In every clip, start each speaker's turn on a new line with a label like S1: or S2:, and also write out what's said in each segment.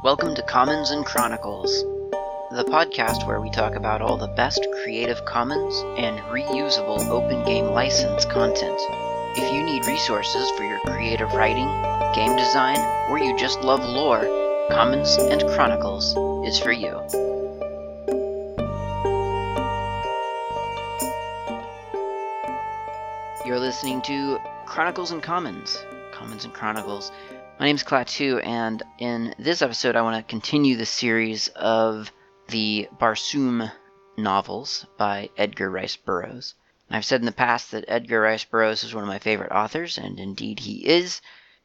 S1: Welcome to Commons and Chronicles, the podcast where we talk about all the best Creative Commons and reusable open game license content. If you need resources for your creative writing, game design, or you just love lore, Commons and Chronicles is for you. You're listening to Chronicles and Commons. Commons and Chronicles. My name is Klaatu, and in this episode, I want to continue the series of the Barsoom novels by Edgar Rice Burroughs. I've said in the past that Edgar Rice Burroughs is one of my favorite authors, and indeed he is.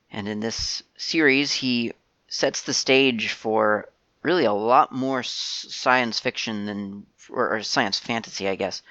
S1: And in this series, he sets the stage for really a lot more science fiction than, or, or science fantasy, I guess,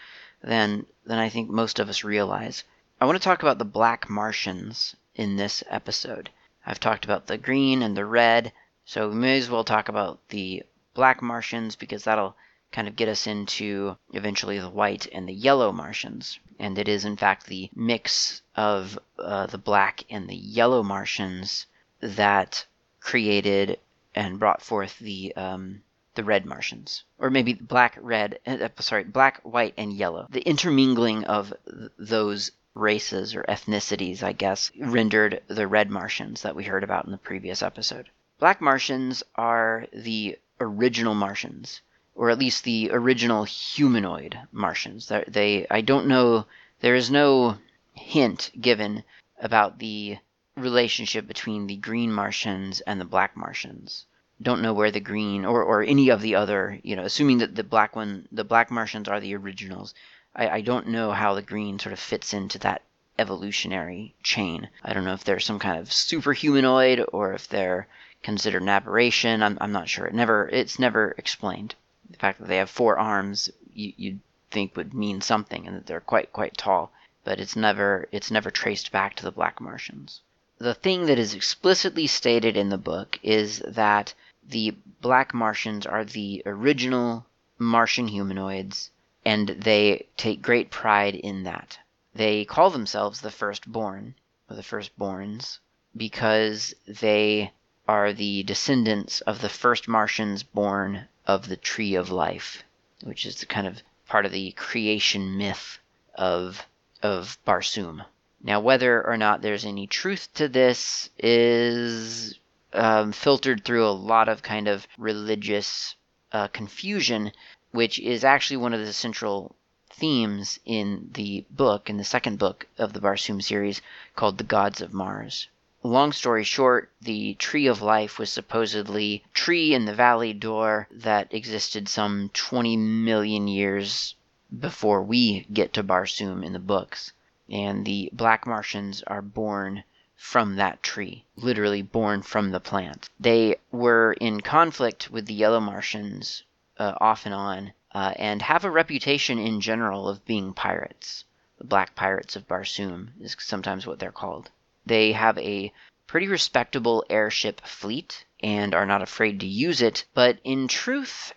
S1: than than I think most of us realize. I want to talk about the Black Martians in this episode. I've talked about the green and the red, so we may as well talk about the black Martians because that'll kind of get us into eventually the white and the yellow Martians. And it is, in fact, the mix of uh, the black and the yellow Martians that created and brought forth the um, the red Martians, or maybe black, red, uh, sorry, black, white, and yellow. The intermingling of th- those races or ethnicities, I guess, rendered the red Martians that we heard about in the previous episode. Black Martians are the original Martians, or at least the original humanoid Martians. They, I don't know, there is no hint given about the relationship between the green Martians and the black Martians. Don't know where the green or, or any of the other, you know, assuming that the black one, the black Martians are the originals. I, I don't know how the green sort of fits into that evolutionary chain. I don't know if they're some kind of superhumanoid or if they're considered an aberration. I'm, I'm not sure. It never it's never explained. The fact that they have four arms, you, you'd think would mean something, and that they're quite quite tall. But it's never it's never traced back to the Black Martians. The thing that is explicitly stated in the book is that the Black Martians are the original Martian humanoids and they take great pride in that. They call themselves the firstborn, or the firstborns, because they are the descendants of the first Martians born of the Tree of Life, which is the kind of part of the creation myth of of Barsoom. Now, whether or not there's any truth to this is um, filtered through a lot of kind of religious uh, confusion which is actually one of the central themes in the book, in the second book of the Barsoom series, called The Gods of Mars. Long story short, the Tree of Life was supposedly tree in the Valley Dor that existed some 20 million years before we get to Barsoom in the books. And the Black Martians are born from that tree, literally born from the plant. They were in conflict with the Yellow Martians uh, off and on, uh, and have a reputation in general of being pirates. The Black Pirates of Barsoom is sometimes what they're called. They have a pretty respectable airship fleet and are not afraid to use it, but in truth,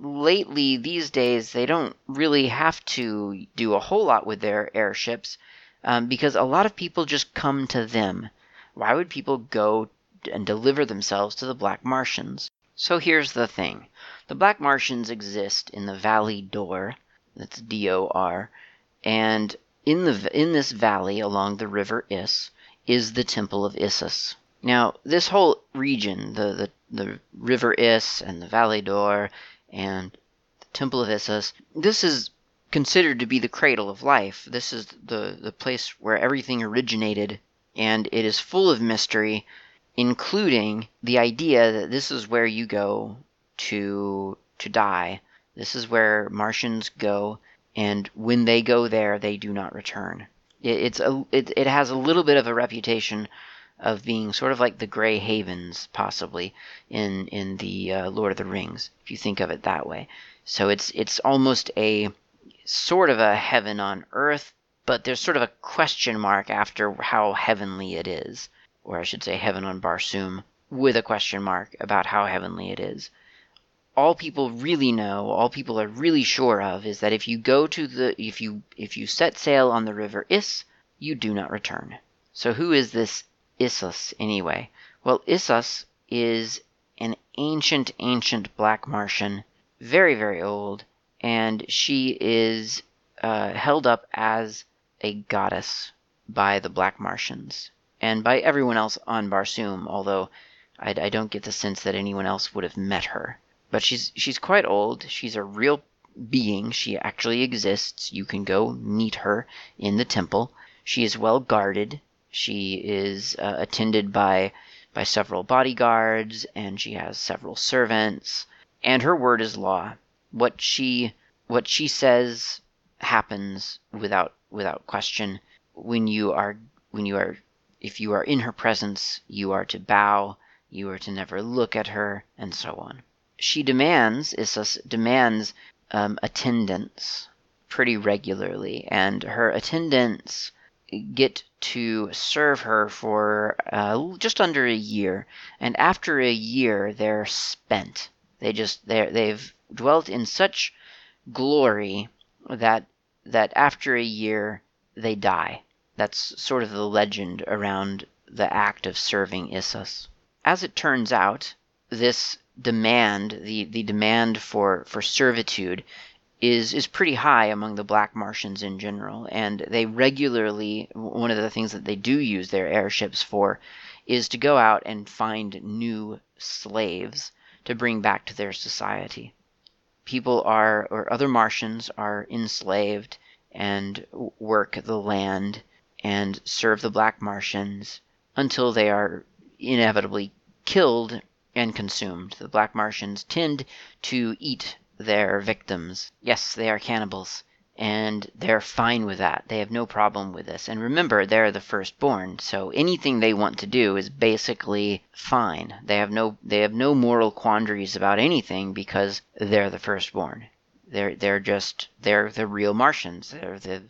S1: lately, these days, they don't really have to do a whole lot with their airships um, because a lot of people just come to them. Why would people go and deliver themselves to the Black Martians? So here's the thing the Black Martians exist in the Valley Dor, that's D O R, and in the in this valley along the river Iss is the Temple of Issus. Now, this whole region, the the, the river Iss and the Valley Dor and the Temple of Issus, this is considered to be the cradle of life. This is the the place where everything originated and it is full of mystery including the idea that this is where you go to to die. This is where Martians go, and when they go there, they do not return. It, it's a it, it has a little bit of a reputation of being sort of like the Grey Havens, possibly in in the uh, Lord of the Rings, if you think of it that way. So it's it's almost a sort of a heaven on earth, but there's sort of a question mark after how heavenly it is or I should say heaven on Barsoom, with a question mark about how heavenly it is. All people really know, all people are really sure of, is that if you go to the if you if you set sail on the river Iss, you do not return. So who is this Issus anyway? Well, Issus is an ancient, ancient black Martian, very, very old, and she is uh, held up as a goddess by the black Martians and by everyone else on Barsoom, although I, I don't get the sense that anyone else would have met her. But she's she's quite old. She's a real being. She actually exists. You can go meet her in the temple. She is well guarded. She is uh, attended by by several bodyguards, and she has several servants. And her word is law. What she what she says happens without without question. When you are when you are if you are in her presence, you are to bow, you are to never look at her, and so on. She demands, Issus demands um, attendance pretty regularly, and her attendants get to serve her for uh, just under a year, and after a year they're spent. They just they they've dwelt in such glory that that after a year they die. That's sort of the legend around the act of serving Issus. As it turns out, this demand, the, the demand for, for servitude, is is pretty high among the black Martians in general, and they regularly one of the things that they do use their airships for is to go out and find new slaves to bring back to their society. People are or other Martians are enslaved and work the land and serve the black Martians until they are inevitably killed and consumed. The black Martians tend to eat their victims. Yes, they are cannibals. And they're fine with that. They have no problem with this. And remember, they're the firstborn, so anything they want to do is basically fine. They have no they have no moral quandaries about anything because they're the firstborn. They're they're just they're the real Martians. They're the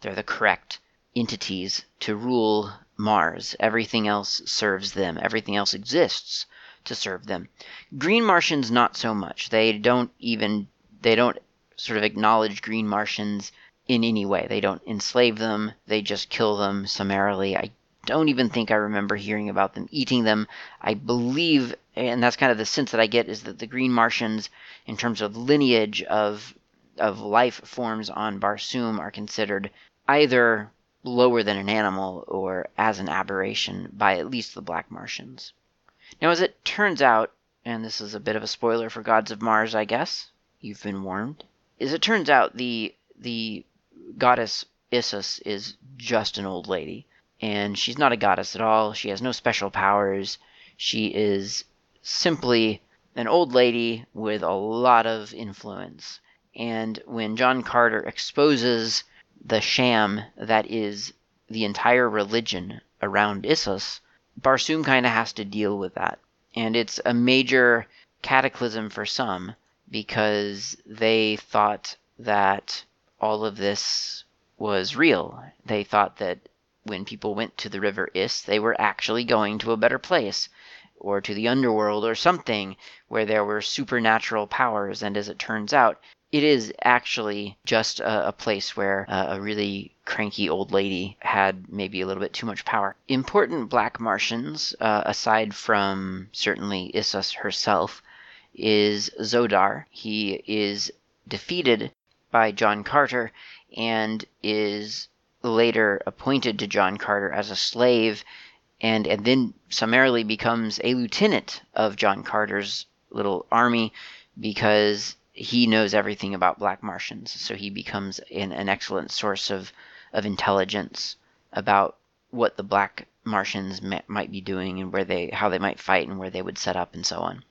S1: they're the correct entities to rule Mars. Everything else serves them. Everything else exists to serve them. Green Martians not so much. They don't even they don't sort of acknowledge green Martians in any way. They don't enslave them. They just kill them summarily. I don't even think I remember hearing about them eating them. I believe and that's kind of the sense that I get is that the green Martians in terms of lineage of of life forms on Barsoom are considered either lower than an animal or as an aberration by at least the black Martians. Now, as it turns out, and this is a bit of a spoiler for Gods of Mars, I guess, you've been warned. As it turns out, the the goddess Issus is just an old lady, and she's not a goddess at all. She has no special powers. She is simply an old lady with a lot of influence. And when John Carter exposes the sham that is the entire religion around Issus, Barsoom kind of has to deal with that. And it's a major cataclysm for some because they thought that all of this was real. They thought that when people went to the river Iss, they were actually going to a better place or to the underworld or something where there were supernatural powers. And as it turns out, it is actually just a, a place where uh, a really cranky old lady had maybe a little bit too much power. Important black Martians, uh, aside from certainly Issus herself, is Xodar. He is defeated by John Carter and is later appointed to John Carter as a slave and, and then summarily becomes a lieutenant of John Carter's little army because he knows everything about black Martians, so he becomes an, an excellent source of, of intelligence about what the black Martians might be doing and where they how they might fight and where they would set up and so on.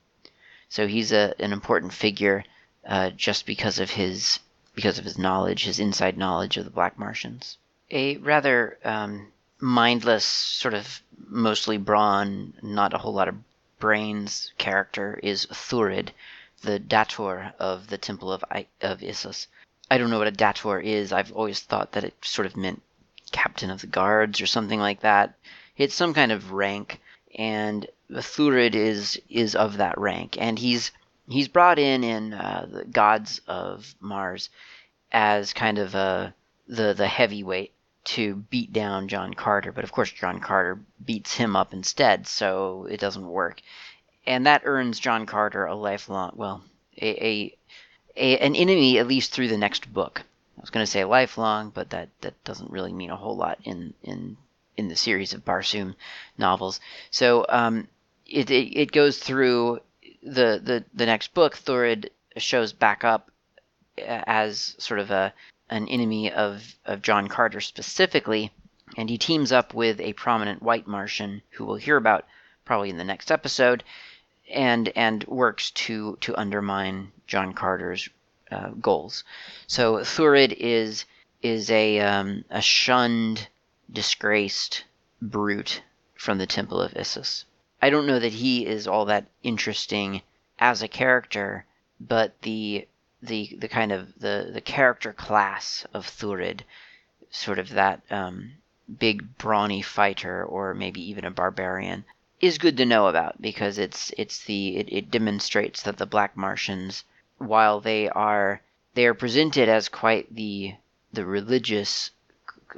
S1: So he's a, an important figure uh, just because of his because of his knowledge, his inside knowledge of the black Martians. A rather um, mindless, sort of mostly brawn, not a whole lot of brains character is Thurid, the dator of the temple of of Issus. I don't know what a dator is. I've always thought that it sort of meant captain of the guards or something like that. It's some kind of rank, and Thurid is is of that rank, and he's he's brought in in uh, the gods of Mars as kind of a the the heavyweight to beat down John Carter, but of course John Carter beats him up instead, so it doesn't work. And that earns John Carter a lifelong, well, a, a, a an enemy at least through the next book. I was going to say lifelong, but that, that doesn't really mean a whole lot in in in the series of Barsoom novels. So um, it, it, it goes through the the the next book. Thurid shows back up as sort of a an enemy of of John Carter specifically, and he teams up with a prominent white Martian who we'll hear about probably in the next episode, and and works to to undermine John Carter's uh, goals. So Thurid is is a um, a shunned, disgraced brute from the Temple of Issus. I don't know that he is all that interesting as a character, but the the the kind of the the character class of Thurid, sort of that um, big brawny fighter, or maybe even a barbarian, is good to know about because it's it's the it, it demonstrates that the Black Martians, while they are they are presented as quite the the religious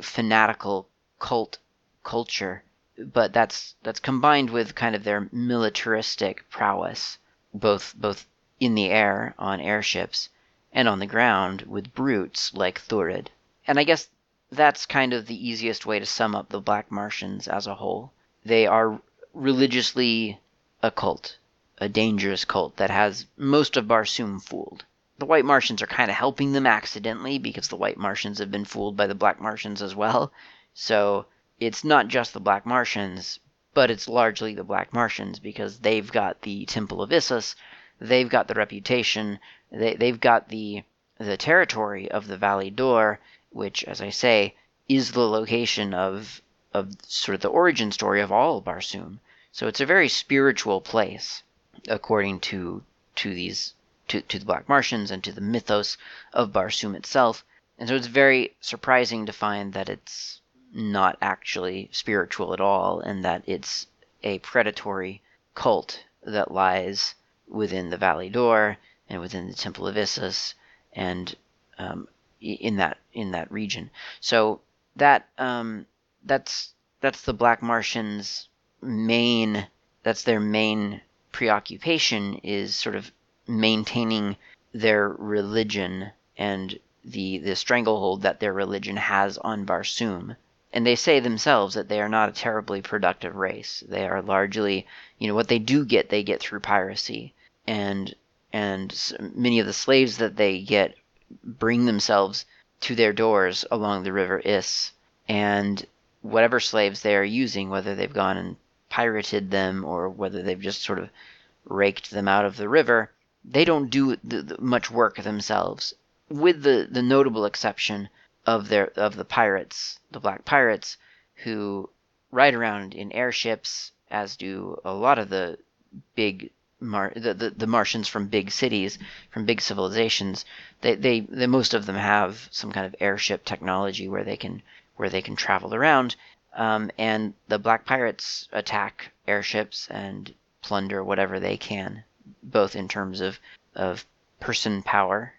S1: fanatical cult culture but that's that's combined with kind of their militaristic prowess both both in the air on airships and on the ground with brutes like Thurid. And I guess that's kind of the easiest way to sum up the Black Martians as a whole. They are religiously a cult, a dangerous cult that has most of Barsoom fooled. The White Martians are kind of helping them accidentally because the White Martians have been fooled by the Black Martians as well. So it's not just the Black Martians, but it's largely the Black Martians because they've got the Temple of Issus, they've got the reputation, they, they've got the the territory of the Valley Dor, which, as I say, is the location of of sort of the origin story of all Barsoom. So it's a very spiritual place, according to to these to, to the Black Martians and to the mythos of Barsoom itself. And so it's very surprising to find that it's not actually spiritual at all, and that it's a predatory cult that lies within the Valley Dor and within the Temple of Issus and um, in that in that region. So that um, that's that's the Black Martians' main that's their main preoccupation is sort of maintaining their religion and the the stranglehold that their religion has on Barsoom. And they say themselves that they are not a terribly productive race. They are largely, you know, what they do get, they get through piracy, and and many of the slaves that they get bring themselves to their doors along the river Iss, and whatever slaves they are using, whether they've gone and pirated them or whether they've just sort of raked them out of the river, they don't do the, the, much work themselves, with the, the notable exception of their of the pirates, the black pirates, who ride around in airships, as do a lot of the big Mar- the, the, the Martians from big cities, from big civilizations. They, they, they most of them have some kind of airship technology where they can where they can travel around. Um, and the black pirates attack airships and plunder whatever they can, both in terms of of person power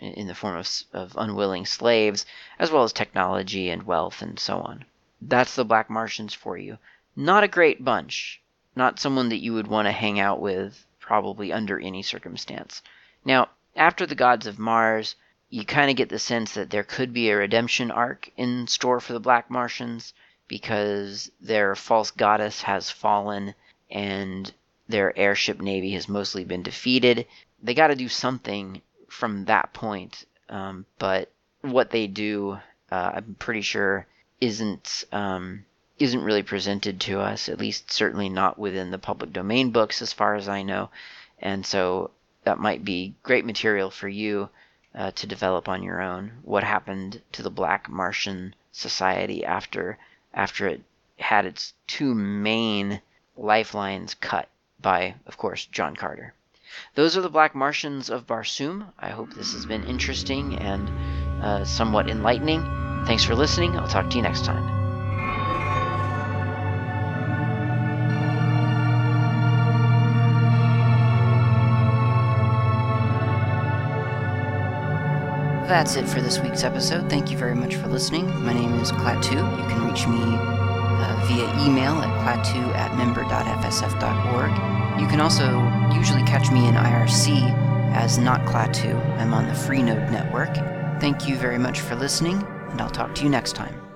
S1: in the form of, of unwilling slaves, as well as technology and wealth and so on. That's the Black Martians for you. Not a great bunch. Not someone that you would want to hang out with, probably under any circumstance. Now, after the gods of Mars, you kind of get the sense that there could be a redemption arc in store for the Black Martians because their false goddess has fallen and their airship navy has mostly been defeated. They got to do something from that point, um, but what they do, uh, I'm pretty sure, isn't um, isn't really presented to us. At least, certainly not within the public domain books, as far as I know. And so that might be great material for you uh, to develop on your own. What happened to the Black Martian society after after it had its two main lifelines cut by, of course, John Carter. Those are the Black Martians of Barsoom. I hope this has been interesting and uh, somewhat enlightening. Thanks for listening. I'll talk to you next time. That's it for this week's episode. Thank you very much for listening. My name is Klaatu. You can reach me uh, via email at klaatu at member.fsf.org You can also usually catch me in IRC as Not Klaatu. I'm on the Freenode network. Thank you very much for listening, and I'll talk to you next time.